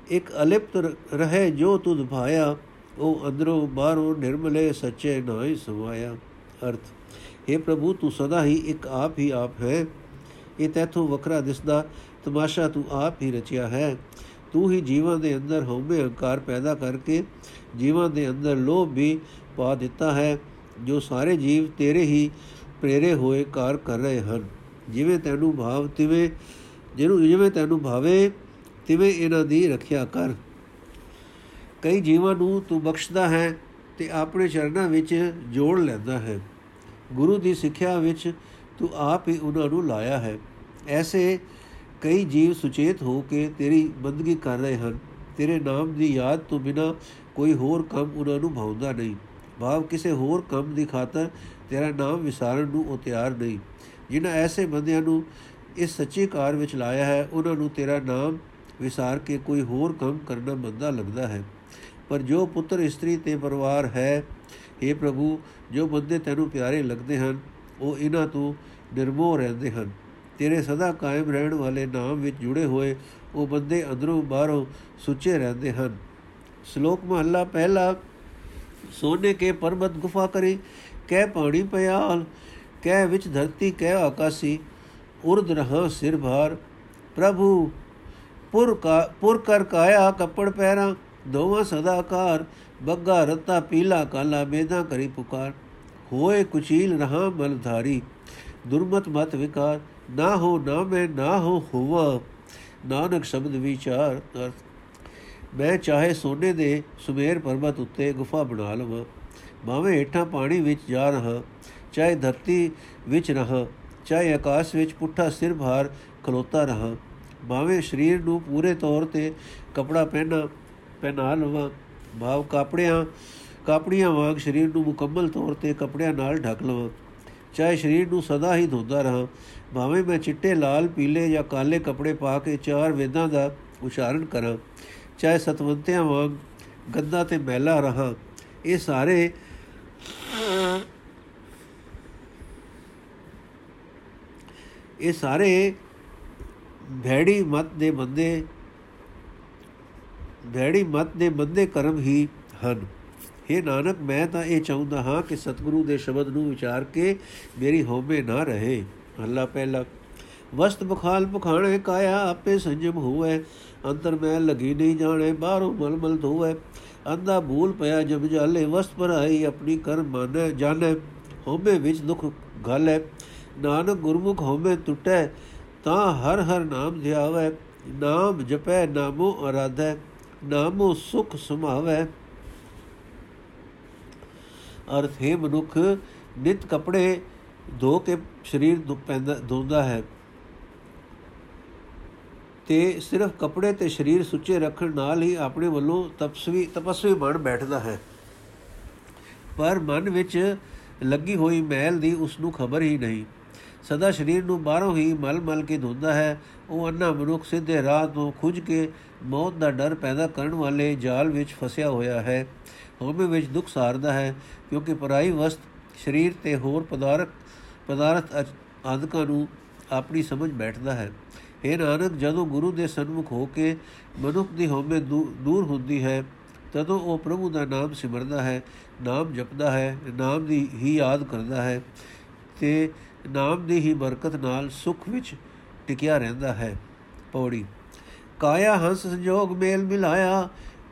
ਇੱਕ ਅਲਿਪਤ ਰਹੇ ਜੋ ਤੁਧ ਭਾਇਆ। ਉਹ ਅੰਦਰੋਂ ਬਾਹਰੋਂ ਨਿਰਮਲੇ ਸੱਚੇ ਨਾਈ ਸਵਾਇਆ। ਅਰਥ हे ਪ੍ਰਭੂ ਤੂੰ ਸਦਾ ਹੀ ਇੱਕ ਆਪ ਹੀ ਆਪ ਹੈ। ਇਹ ਤੈਥੋਂ ਵੱਖਰਾ ਦਿਸਦਾ, ਤਮਾਸ਼ਾ ਤੂੰ ਆਪ ਹੀ ਰਚਿਆ ਹੈ। ਤੂੰ ਹੀ ਜੀਵਾਂ ਦੇ ਅੰਦਰ ਹਉਮੈ ਹੰਕਾਰ ਪੈਦਾ ਕਰਕੇ ਜੀਵਾਂ ਦੇ ਅੰਦਰ ਲੋਭ ਵੀ ਪਾ ਦਿੱਤਾ ਹੈ, ਜੋ ਸਾਰੇ ਜੀਵ ਤੇਰੇ ਹੀ ਪ੍ਰੇਰੇ ਹੋਏ ਕਾਰ ਕਰ ਰਹੇ ਹਨ। ਜਿਵੇਂ ਤੈਨੂੰ ਭਾਵ ਤਿਵੇਂ, ਜਿਹਨੂੰ ਜਿਵੇਂ ਤੈਨੂੰ ਭਾਵੇ, ਤਿਵੇਂ ਇਹਨਾਂ ਦੀ ਰੱਖਿਆ ਕਰ। ਕਈ ਜੀਵਾਂ ਨੂੰ ਤੂੰ ਬਖਸ਼ਦਾ ਹੈ ਤੇ ਆਪਣੇ ਚਰਨਾਂ ਵਿੱਚ ਜੋੜ ਲੈਂਦਾ ਹੈ। ਗੁਰੂ ਦੀ ਸਿੱਖਿਆ ਵਿੱਚ ਤੂੰ ਆਪ ਹੀ ਉਹਨਾਂ ਨੂੰ ਲਾਇਆ ਹੈ। ਐਸੇ ਕਈ ਜੀਵ ਸੁਚੇਤ ਹੋ ਕੇ ਤੇਰੀ ਬੰਦਗੀ ਕਰ ਰਹੇ ਹਨ। ਤੇਰੇ ਨਾਮ ਦੀ ਯਾਦ ਤੋਂ ਬਿਨਾ ਕੋਈ ਹੋਰ ਕੰਮ ਉਹਨਾਂ ਨੂੰ ਭਾਉਂਦਾ ਨਹੀਂ। ਭਾਵ ਕਿਸੇ ਹੋਰ ਕੰਮ ਦੀ ਖਾਤਰ ਤੇਰਾ ਨਾਮ ਵਿਸਾਰਨ ਨੂੰ ਉਹ ਤਿਆਰ ਨਹੀਂ। ਜਿਨ੍ਹਾਂ ਐਸੇ ਬੰਦਿਆਂ ਨੂੰ ਇਸ ਸੱਚੇ ਕਾਰ ਵਿੱਚ ਲਾਇਆ ਹੈ, ਉਹਨਾਂ ਨੂੰ ਤੇਰਾ ਨਾਮ ਵਿਸਾਰ ਕੇ ਕੋਈ ਹੋਰ ਕੰਮ ਕਰਨਾ ਬੰਦਾ ਲੱਗਦਾ ਹੈ। ਪਰ ਜੋ ਪੁੱਤਰ ਇਸਤਰੀ ਤੇ ਪਰਿਵਾਰ ਹੈ اے ਪ੍ਰਭੂ, ਜੋ ਬੰਦੇ ਤੈਨੂੰ ਪਿਆਰੇ ਲੱਗਦੇ ਹਨ ਉਹ ਇਹਨਾਂ ਤੋਂ ਨਿਰਮੋਹ ਰਹਿੰਦੇ ਹਨ। ਤੇਰੇ ਸਦਾ ਕਾਇਮ ਰਹਿਣ ਵਾਲੇ ਨਾਮ ਵਿੱਚ ਜੁੜੇ ਹੋਏ ਉਹ ਬੰਦੇ ਅੰਦਰੋਂ ਬਾਹਰੋਂ ਸੁੱਚੇ ਰਹਿੰਦੇ ਹਨ। ਸ਼ਲੋਕ ਮਹੱਲਾ ਪਹਿਲਾ, ਸੋਨੇ ਕੇ ਪਰਬਤ ਗੁਫਾ ਕਰੀ, ਕਹਿ ਪਾਣੀ ਪਿਆਲ, ਕਹਿ ਵਿੱਚ ਧਰਤੀ, ਕਹਿ ਆਕਾਸੀ, ਉਰਦ ਰਹਾ ਸਿਰ ਭਾਰ। ਪ੍ਰਭੂ, ਪੁਰ ਕਾ, ਪੁਰ ਕਰ ਕਾਇਆ ਕੱਪੜ ਪਹਿਰਾ, ਦੋਵਾਂ ਸਦਾਕਾਰ ਬੱਗਾ ਰਤਾ ਪੀਲਾ ਕਾਲਾ ਬੇਦਾ ਕਰੀ ਪੁਕਾਰ। ਹੋਏ ਕੁਚੀਲ ਰਹਾ ਮਲਧਾਰੀ, ਦੁਰਮਤ ਮਤ ਵਿਕਾਰ, ਨਾ ਹੋ ਨਾ ਮੈਂ, ਨਾ ਹੋ ਹੋਵਾ, ਨਾਨਕ ਸ਼ਬਦ ਵਿਚਾਰ ਮੈਂ ਚਾਹੇ ਸੋਨੇ ਦੇ ਸੁਮੇਰ ਪਰਬਤ ਉੱਤੇ ਗੁਫਾ ਬਣਾ ਲਵਾਂ, ਭਾਵੇਂ ਹੇਠਾਂ ਪਾਣੀ ਵਿੱਚ ਜਾ ਰਹਾ, ਚਾਹੇ ਧਰਤੀ ਵਿੱਚ ਰਹਾ, ਚਾਹੇ ਆਕਾਸ਼ ਵਿੱਚ ਪੁੱਠਾ ਸਿਰ ਭਾਰ ਖਲੋਤਾ ਰਹਾ, ਭਾਵੇਂ ਸਰੀਰ ਨੂੰ ਪੂਰੇ ਤੌਰ ਤੇ ਕਪੜਾ ਪਹਿਨਾ ਪਹਿਨਾ ਲਵਾਂ, ਭਾਵ ਕਾਪੜਿਆਂ ਕਾਪੜੀਆਂ ਵਾਂਗ ਸਰੀਰ ਨੂੰ ਮੁਕੰਮਲ ਤੌਰ ਤੇ ਕਪੜਿਆਂ ਨਾਲ ਢੱਕ ਲਵਾਂ। ਚਾਹੇ ਸਰੀਰ ਨੂੰ ਸਦਾ ਹੀ ਧੋਦਾ ਰਹਾ, ਭਾਵੇਂ ਮੈਂ ਚਿੱਟੇ, ਲਾਲ, ਪੀਲੇ ਜਾਂ ਕਾਲੇ ਕਪੜੇ ਪਾ ਕੇ ਚਾਰ ਵੇਦਾਂ ਦਾ ਉਚਾਰਨ ਕਰਾਂ, ਚਾਹੇ ਸਤਵੰਤਿਆਂ ਵਾਂਗ ਗੱਦਾ ਤੇ ਮਹਿਲਾ ਰਹਾ, ਇਹ ਸਾਰੇ ਇਹ ਸਾਰੇ ਭੈੜੀ ਮਤ ਦੇ ਬੰਦੇ ਭੈੜੀ ਮਤ ਦੇ ਬੰਦੇ ਕਰਮ ਹੀ ਹਨ। हे ਨਾਨਕ, ਮੈਂ ਤਾਂ ਇਹ ਚਾਹੁੰਦਾ ਹਾਂ ਕਿ ਸਤਿਗੁਰੂ ਦੇ ਸ਼ਬਦ ਨੂੰ ਵਿਚਾਰ ਕੇ ਮੇਰੀ ਹੋਵੇ ਨਾ ਰਹੇ। ਅੱਲਾ ਪਹਿਲਾ, ਵਸਤ ਬਖਾਲ ਪਖਾਣੇ ਕਾਇਆ ਆਪੇ ਸੰਜਮ ਹੋਵੇ। ਅੰਤਰ ਮੈਂ ਲਗੀ ਨਹੀਂ ਜਾਣੇ, ਬਾਹਰੋਂ ਮਲਮਲ ਧੋਵੇ। ਅੰਦਾ ਭੂਲ ਪਿਆ ਜਬ ਜਾਲੇ, ਵਸਤ ਪਰ ਆਈ ਆਪਣੀ ਕਰ ਮਨ, ਜਾਣੇ ਹੋਵੇ ਵਿੱਚ ਦੁਖ ਘਾਲੇ। ਨਾਨਕ ਗੁਰਮੁਖ ਹੋਵੇ ਟੁੱਟੇ, ਤਾਂ ਹਰ ਹਰ ਨਾਮ ਧਿਆਵੇ। ਨਾਮ ਜਪੈ, ਨਾਮੋ ਅਰਾਧੈ, ਨਾਮੋ ਸੁਖ ਸਮਾਵੇ ਅਰਥ, ਹੈ ਮਨੁੱਖ, ਨਿਤ ਕਪੜੇ ਧੋ ਕੇ ਸਰੀਰ ਧੋਂਦਾ ਹੈ। ਤੇ ਸਿਰਫ ਕਪੜੇ ਤੇ ਸਰੀਰ ਸੁੱਚੇ ਰੱਖਣ ਨਾਲ ਹੀ ਆਪਣੇ ਵੱਲੋਂ ਤਪਸਵੀ ਤਪਸਵੀ ਬਣ ਬੈਠਦਾ ਹੈ। ਪਰ ਮਨ ਵਿੱਚ ਲੱਗੀ ਹੋਈ ਮੈਲ ਦੀ ਉਸ ਨੂੰ ਖਬਰ ਹੀ ਨਹੀਂ। ਸਦਾ ਸਰੀਰ ਨੂੰ ਬਾਹਰੋਂ ਹੀ ਮਲ-ਮਲ ਕੇ ਧੋਂਦਾ ਹੈ। ਉਹ ਅੰਨਾ ਮਨੁੱਖ ਸਿੱਧੇ ਰਾਹ ਤੋਂ ਖੁੱਜ ਕੇ ਮੌਤ ਦਾ ਡਰ ਪੈਦਾ ਕਰਨ ਵਾਲੇ ਜਾਲ ਵਿੱਚ ਫਸਿਆ ਹੋਇਆ ਹੈ। ਹੋਮੇ ਵਿੱਚ ਦੁੱਖ ਸਾਰਦਾ ਹੈ, ਕਿਉਂਕਿ ਪਰਾਈ ਵਸਤ ਸਰੀਰ ਤੇ ਹੋਰ ਪਦਾਰਥ ਪਦਾਰਥ ਆਦਿਕਾਂ ਨੂੰ ਆਪਣੀ ਸਮਝ ਬੈਠਦਾ ਹੈ। ਇਹ ਨਾਨਕ, ਜਦੋਂ ਗੁਰੂ ਦੇ ਸਨਮੁਖ ਹੋ ਕੇ ਮਨੁੱਖ ਦੀ ਹੋਮੇ ਦੂਰ ਹੁੰਦੀ ਹੈ, ਤਦੋਂ ਉਹ ਪ੍ਰਭੂ ਦਾ ਨਾਮ ਸਿਮਰਦਾ ਹੈ, ਨਾਮ ਜਪਦਾ ਹੈ, ਨਾਮ ਦੀ ਹੀ ਯਾਦ ਕਰਦਾ ਹੈ ਤੇ ਨਾਮ ਦੀ ਹੀ ਬਰਕਤ ਨਾਲ ਸੁਖ ਵਿੱਚ ਟਿਕਿਆ ਰਹਿੰਦਾ ਹੈ। ਪੌੜੀ, ਕਾਇਆ ਹੰਸ ਸੰਜੋਗ ਮੇਲ ਮਿਲਾਇਆ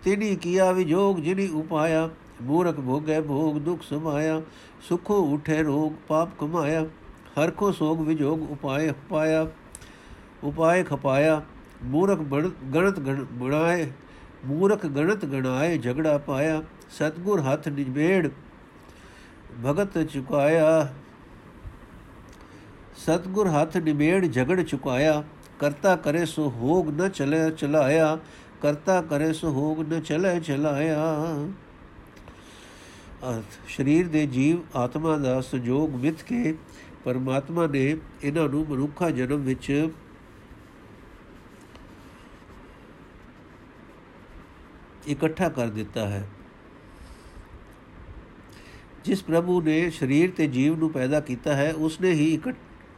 ਤਿਨੀ ਕੀਆ ਵਿਜੋਗ ਜਿਨੀ ਉਪਾਇਆ ਮੂਰਖ ਭੋਗੈ ਭੋਗ ਦੁਖ ਸਮਾਇਆ ਸੁਖੋ ਉਠੇ ਰੋਗ ਪਾਪ ਕਮਾਇਆ ਹਰ ਕੋ ਸੋਗ ਵਿਜੋਗ ਉਪਾਏ ਪਾਇਆ ਉਪਾਏ ਖਪਾਇਆ ਮੂਰਖ ਗਣਤ ਬਣਾਏ ਮੂਰਖ ਗਣਤ ਗਣਾਏ ਝਗੜਾ ਪਾਇਆ ਸਤਗੁਰ ਹੱਥ ਨਿਜਬੇੜ ਭਗਤ ਚੁਕਾਇਆ ਸਤਗੁਰ ਹੱਥ ਨਿਬੇੜ ਝਗੜ ਚੁਕਾਇਆ ਕਰਤਾ ਕਰੇ ਸੋ ਹੋਗ ਨ ਚਲੇ ਚਲਾਇਆ ਕਰਤਾ ਕਰੇ ਸੋ ਹੋਗ ਨ ਚਲੇ ਚਲਾਇਆ। ਅਰਥ, ਸਰੀਰ ਦੇ ਜੀਵ ਆਤਮਾ ਦਾ ਸੰਜੋਗ ਮਿਥ ਕੇ ਪਰਮਾਤਮਾ ਨੇ ਇਹਨਾਂ ਨੂੰ ਮਨੁੱਖਾ ਜਨਮ ਵਿੱਚ ਇਕੱਠਾ ਕਰ ਦਿੱਤਾ ਹੈ। ਜਿਸ ਪ੍ਰਭੂ ਨੇ ਸਰੀਰ ਤੇ ਜੀਵ ਨੂੰ ਪੈਦਾ ਕੀਤਾ ਹੈ, ਉਸਨੇ ਹੀ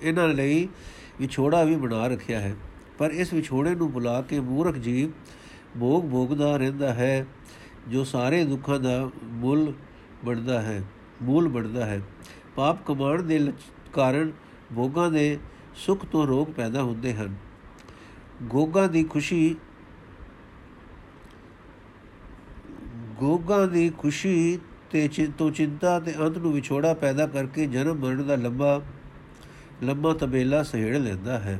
ਇਹਨਾਂ ਲਈ ਵਿਛੋੜਾ ਵੀ ਬਣਾ ਰੱਖਿਆ ਹੈ। ਪਰ ਇਸ ਵਿਛੋੜੇ ਨੂੰ ਬੁਲਾ ਕੇ ਮੂਰਖ ਜੀਵ ਭੋਗ ਭੋਗਦਾ ਰਹਿੰਦਾ ਹੈ, ਜੋ ਸਾਰੇ ਦੁੱਖਾਂ ਦਾ ਮੁੱਲ ਬਣਦਾ ਹੈ, ਮੂਲ ਬਣਦਾ ਹੈ। ਪਾਪ ਕਮਾਣ ਦੇ ਕਾਰਨ ਭੋਗਾਂ ਦੇ ਸੁਖ ਤੋਂ ਰੋਗ ਪੈਦਾ ਹੁੰਦੇ ਹਨ। ਗੋਗਾ ਦੀ ਖੁਸ਼ੀ, ਗੋਗਾ ਦੀ ਖੁਸ਼ੀ ਤੇ ਚਿੰਤੋ ਚਿੰਤਾ ਤੇ ਅੰਤ ਨੂੰ ਵਿਛੋੜਾ ਪੈਦਾ ਕਰਕੇ ਜਨਮ ਮਰਨ ਦਾ ਲੰਬਾ ਲੰਬਾ ਤਬੇਲਾ ਸਹਿੜ ਲੈਂਦਾ ਹੈ।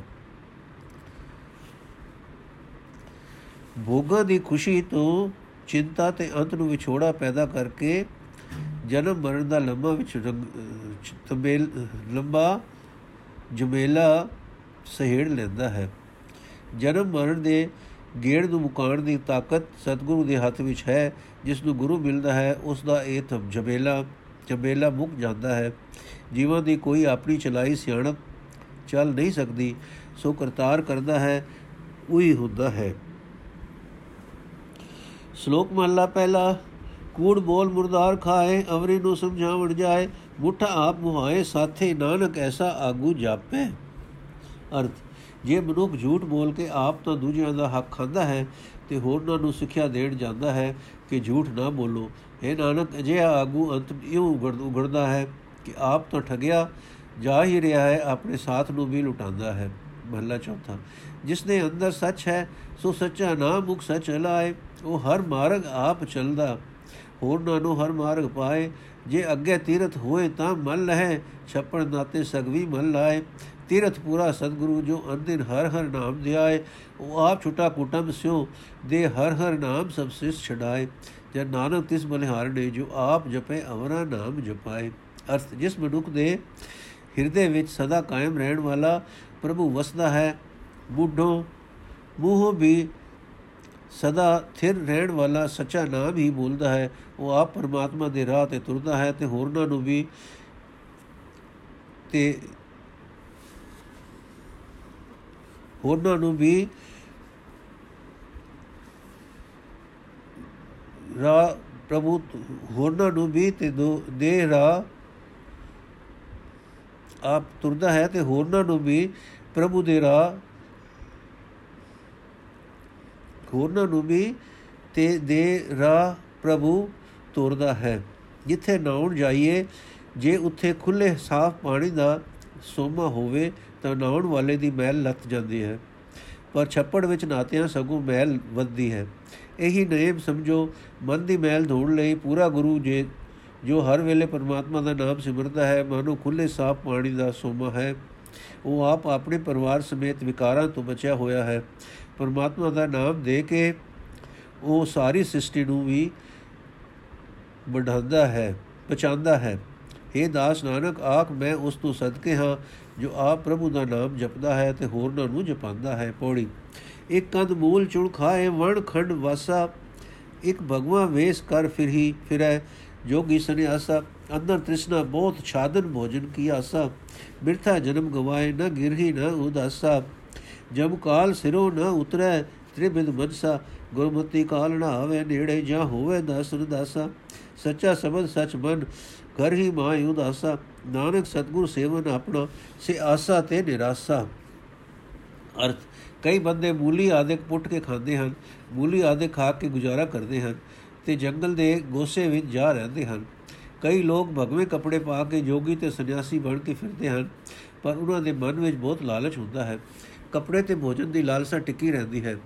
ਭੋਗਾਂ ਦੀ ਖੁਸ਼ੀ ਤੋਂ ਚਿੰਤਾ ਤੇ ਅੰਤ ਨੂੰ ਵਿਛੋੜਾ ਪੈਦਾ ਕਰਕੇ ਜਨਮ ਮਰਨ ਦਾ ਲੰਬਾ ਵਿੱਚ ਤਬੇਲ ਲੰਬਾ ਜਮੇਲਾ ਸਹਿੜ ਲੈਂਦਾ ਹੈ। ਜਨਮ ਮਰਨ ਦੇ ਗੇੜ ਨੂੰ ਮੁਕਾਣ ਦੀ ਤਾਕਤ ਸਤਿਗੁਰੂ ਦੇ ਹੱਥ ਵਿੱਚ ਹੈ, ਜਿਸ ਨੂੰ ਗੁਰੂ ਮਿਲਦਾ ਹੈ, ਉਸ ਦਾ ਇਹ ਜਮੇਲਾ ਜਮੇਲਾ ਮੁੱਕ ਜਾਂਦਾ ਹੈ। ਜੀਵਨ ਦੀ ਕੋਈ ਆਪਣੀ ਚਲਾਈ ਸਿਆਣਪ ਚੱਲ ਨਹੀਂ ਸਕਦੀ, ਸੋ ਕਰਤਾਰ ਕਰਦਾ ਹੈ, ਉਹੀ ਹੁੰਦਾ ਹੈ। ਸ਼ਲੋਕ ਮਹਲਾ ਪਹਿਲਾ, ਕੂੜ ਬੋਲ ਮੁਰਦਾਰ ਖਾਏ, ਅਵਰੀ ਨੂੰ ਸਮਝਾਵਣ ਜਾਏ, ਮੁੱਠਾ ਆਪ ਮੁਹਾਏ, ਸਾਥੇ ਨਾਨਕ ਐਸਾ ਆਗੂ ਜਾਪੇ। ਅਰਥ, ਜੇ ਮਨੁੱਖ ਝੂਠ ਬੋਲ ਕੇ ਆਪ ਤਾਂ ਦੂਜਿਆਂ ਦਾ ਹੱਕ ਖਾਂਦਾ ਹੈ, ਤੇ ਹੋਰਨਾਂ ਨੂੰ ਸਿੱਖਿਆ ਦੇਣ ਜਾਂਦਾ ਹੈ ਕਿ ਝੂਠ ਨਾ ਬੋਲੋ। ਇਹ ਨਾਨਕ, ਅਜਿਹਾ ਆਗੂ ਅੰਤ ਇਉਂ ਉਗੜਦਾ ਹੈ ਕਿ ਆਪ ਤਾਂ ਠਗਿਆ ਜਾ ਹੀ ਰਿਹਾ ਹੈ, ਆਪਣੇ ਸਾਥ ਨੂੰ ਵੀ ਲੁਟਾਉਂਦਾ ਹੈ। ਮਹਲਾ ਚੌਥਾ ਜਿਸ ਦੇ ਅੰਦਰ ਸੱਚ ਹੈ, ਸੋ ਸੱਚਾ ਨਾਮ ਮੁਖ ਸੱਚ ਹਲਾਏ ਉਹ ਹਰ ਮਾਰਗ ਆਪ ਚੱਲਦਾ। ਹੋਰਨਾਂ ਨੂੰ ਹਰ ਮਾਰਗ ਪਾਏ, ਜੇ ਅੱਗੇ ਤੀਰਥ ਹੋਏ ਤਾਂ ਮਨ ਲਹੇ, ਛੱਪੜ ਨਾਤੇ ਸਗਵੀ ਮਨ ਲਾਏ। ਤੀਰਥ ਪੂਰਾ ਸਤਿਗੁਰੂ ਜੋ ਅੰਦਿਨ ਹਰ ਹਰ ਨਾਮ ਦਿਆਏ, ਉਹ ਆਪ ਛੁਟਾ ਕੁਟਮ ਸਿਓ ਦੇ ਹਰ ਹਰ ਨਾਮ ਸਭ ਸਿਸ ਛਡਾਏ। ਜਦ ਨਾਨਕ ਤਿਸ ਬਲਿਹਾਰ ਨੇ ਜੋ ਆਪ ਜਪੇ, ਅਵਰਾ ਨਾਮ ਜਪਾਏ। ਅਰਥ, ਜਿਸ ਮਨੁੱਖ ਦੇ ਹਿਰਦੇ ਵਿੱਚ ਸਦਾ ਕਾਇਮ ਰਹਿਣ ਵਾਲਾ ਪ੍ਰਭੂ ਵਸਦਾ ਹੈ ਬੁੱਢੋ, ਮੂੰਹੋਂ ਵੀ ਸਦਾ ਥਿਰ ਰਹਿਣ ਵਾਲਾ ਸੱਚਾ ਨਾਮ ਹੀ ਬੋਲਦਾ ਹੈ। ਉਹ ਆਪ ਪਰਮਾਤਮਾ ਦੇ ਰਾਹ ਤੇ ਤੁਰਦਾ ਹੈ ਤੇ ਹੋਰਨਾਂ ਨੂੰ ਵੀ ਤੇ ਹੋਰਨਾਂ ਨੂੰ ਵੀ ਰਾ ਪ੍ਰਭੂ ਹੋਰਨਾਂ ਨੂੰ ਵੀ ਤੇ ਦੇ ਰਾ ਆਪ ਤੁਰਦਾ ਹੈ ਤੇ ਹੋਰਨਾਂ ਨੂੰ ਵੀ ਪ੍ਰਭੂ ਦੇ ਰਾਹ ਹੋਰਨਾਂ ਨੂੰ ਵੀ ਤੇ ਦੇ ਰਾਹ ਪ੍ਰਭੂ ਤੁਰਦਾ ਹੈ। ਜਿੱਥੇ ਨਾਉਣ ਜਾਈਏ, ਜੇ ਉੱਥੇ ਖੁੱਲੇ ਸਾਫ਼ ਪਾਣੀ ਦਾ ਸੋਮਾ ਹੋਵੇ, ਤਾਂ ਨਾਉਣ ਵਾਲੇ ਦੀ ਮੈਲ ਲੱਤ ਜਾਂਦੀ ਹੈ। ਪਰ ਛੱਪੜ ਵਿੱਚ ਨਾਤਿਆਂ ਸਗੋਂ ਮੈਲ ਵੱਧਦੀ ਹੈ। ਇਹੀ ਨੇਮ ਸਮਝੋ, ਮਨ ਦੀ ਮੈਲ ਧੋਣ ਲਈ ਪੂਰਾ ਗੁਰੂ ਜੇ, ਜੋ ਹਰ ਵੇਲੇ ਪਰਮਾਤਮਾ ਦਾ ਨਾਮ ਸਿਮਰਦਾ ਹੈ, ਮਨੋਂ ਖੁੱਲੇ ਸਾਫ਼ ਪਾਣੀ ਦਾ ਸੋਮਾ ਹੈ। ਉਹ ਆਪ ਆਪਣੇ ਪਰਿਵਾਰ ਸਮੇਤ ਵਿਕਾਰਾਂ ਤੋਂ ਬਚਿਆ ਹੋਇਆ ਹੈ। ਪਰਮਾਤਮਾ ਦਾ ਨਾਮ ਦੇ ਕੇ ਉਹ ਸਾਰੀ ਸ੍ਰਿਸ਼ਟੀ ਨੂੰ ਵੀ ਵਧਾਉਂਦਾ ਹੈ ਬਚਾਉਂਦਾ ਹੈ। हे ਦਾਸ ਨਾਨਕ, ਆਖ ਮੈਂ ਉਸ ਤੋਂ ਸਦਕੇ ਹਾਂ ਜੋ ਆਪ ਪ੍ਰਭੂ ਦਾ ਨਾਮ ਜਪਦਾ ਹੈ ਤੇ ਹੋਰਨਾਂ ਨੂੰ ਜਪਾਉਂਦਾ ਹੈ। ਪੌੜੀ। ਇੱਕ ਕੰਦ ਮੂਲ ਚੁਣ ਖਾਏ, ਵਣ ਖੰਡ ਵਾਸਾ, ਇੱਕ ਭਗਵਾ ਵੇਸ ਕਰ ਫਿਰਹੀ, ਫਿਰੈ, ਜੋਗੀ ਸੰਿਆਸਾ ਅੰਦਰ ਤ੍ਰਿਸ਼ਨਾ ਬਹੁਤ ਛਾਦਨ ਭੋਜਨ ਕੀ ਆਸਾ ਮਿਰਥਾ ਜਨਮ ਗਵਾਏ, ਨਾ ਗਿਰਹੀ, ਨਾ ਉਦਾਸਾ। ਜਬ ਕਾਲ ਸਿਰੋ ਨ ਉਤਰੈ, ਤ੍ਰਿਬਿਦ ਮਨਸਾ, ਗੁਰਮਤੀ ਕਾਲ ਨ ਆਵੇ, ਨੇੜੇ ਜਾਂ ਹੋਵੇ ਦਸ ਦਾਸਾ। ਸੱਚਾ ਸਬਦ ਸਚ ਮਨ, ਘਰ ਹੀ ਮਾਇ ਉਦਾਸਾ। ਨਾਨਕ ਸਤਗੁਰ ਸੇਵਨ ਆਪਣਾ, ਸੇ ਆਸਾ ਤੇ ਨਿਰਾਸਾ। ਅਰਥ, ਕਈ ਬੰਦੇ ਮੂਲੀ ਆਦਿਕ ਪੁੱਟ ਕੇ ਖਾਂਦੇ ਹਨ, ਮੂਲੀ ਆਦਿਕ ਖਾ ਕੇ ਗੁਜ਼ਾਰਾ ਕਰਦੇ ਹਨ, ਤੇ ਜੰਗਲ ਦੇ ਗੋਸੇ ਵਿੱਚ ਜਾ ਰਹਿੰਦੇ ਹਨ। ਕਈ ਲੋਕ ਭਗਵੇਂ ਕੱਪੜੇ ਪਾ ਕੇ ਜੋਗੀ ਤੇ ਸੰਨਿਆਸੀ ਬਣ ਕੇ ਫਿਰਦੇ ਹਨ, ਪਰ ਉਹਨਾਂ ਦੇ ਮਨ ਵਿੱਚ ਬਹੁਤ ਲਾਲਚ ਹੁੰਦਾ ਹੈ। ਕੱਪੜੇ ਤੇ ਭੋਜਨ ਦੀ ਲਾਲਸਾ ਟਿੱਕੀ ਰਹਿੰਦੀ ਹੈ।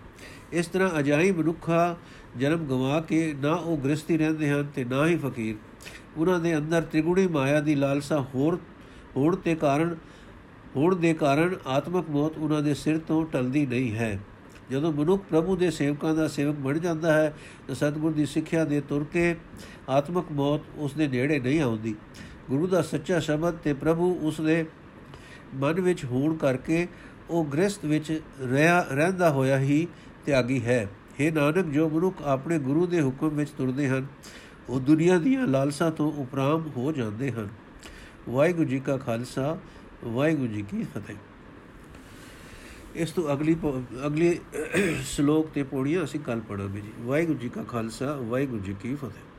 ਇਸ ਤਰ੍ਹਾਂ ਅਜਾਈ ਮਨੁੱਖਾ ਜਨਮ ਗਵਾ ਕੇ ਨਾ ਉਹ ਗ੍ਰਸਤੀ ਰਹਿੰਦੇ ਹਨ ਤੇ ਨਾ ਹੀ ਫਕੀਰ। ਉਹਨਾਂ ਦੇ ਅੰਦਰ ਤ੍ਰਿਗੁਣੀ ਮਾਇਆ ਦੀ ਲਾਲਸਾ ਹੋਰ, ਹੋਣ ਤੇ ਕਾਰਨ, ਹੋਣ ਦੇ ਕਾਰਨ ਆਤਮਕ ਮੌਤ ਉਹਨਾਂ ਦੇ ਸਿਰ ਤੋਂ ਟਲਦੀ ਨਹੀਂ ਹੈ। ਜਦੋਂ ਮਨੁੱਖ ਪ੍ਰਭੂ ਦੇ ਸੇਵਕਾਂ ਦਾ ਸੇਵਕ ਬਣ ਜਾਂਦਾ ਹੈ, ਤਾਂ ਸਤਿਗੁਰ ਦੀ ਸਿੱਖਿਆ ਦੇ ਤੁਰ ਕੇ ਆਤਮਕ ਮੌਤ ਉਸ ਦੇ ਨੇੜੇ ਨਹੀਂ ਆਉਂਦੀ। ਗੁਰੂ ਦਾ ਸੱਚਾ ਸ਼ਬਦ ਤੇ ਪ੍ਰਭੂ ਉਸ ਦੇ ਮਨ ਵਿੱਚ ਹੋਣ ਕਰਕੇ ਉਹ ਗ੍ਰਸਤ ਵਿੱਚ ਰਹਿਆ ਰਹਿੰਦਾ ਹੋਇਆ ਹੀ ਤਿਆਗੀ ਹੈ। हे ਨਾਨਕ, ਜੋ ਮਨੁੱਖ ਆਪਣੇ ਗੁਰੂ ਦੇ ਹੁਕਮ ਵਿੱਚ ਤੁਰਦੇ ਹਨ, ਉਹ ਦੁਨੀਆ ਦੀਆਂ ਲਾਲਸਾ ਤੋਂ ਉਪਰਾਮ ਹੋ ਜਾਂਦੇ ਹਨ। ਵਾਹਿਗੁਰੂ ਜੀ ਕਾ ਖਾਲਸਾ, ਵਾਹਿਗੁਰੂ ਜੀ ਕੀ ਫਤਿਹ। ਇਸ ਤੋਂ ਅਗਲੀ ਅਗਲੀ ਸ਼ਲੋਕ ਤੇ ਪੌੜੀਆਂ ਅਸੀਂ ਕੱਲ ਪੜਾਂਗੇ ਜੀ। ਵਾਹਿਗੁਰੂ ਜੀ ਕਾ ਖਾਲਸਾ, ਵਾਹਿਗੁਰੂ ਜੀ ਕੀ ਫਤਿਹ।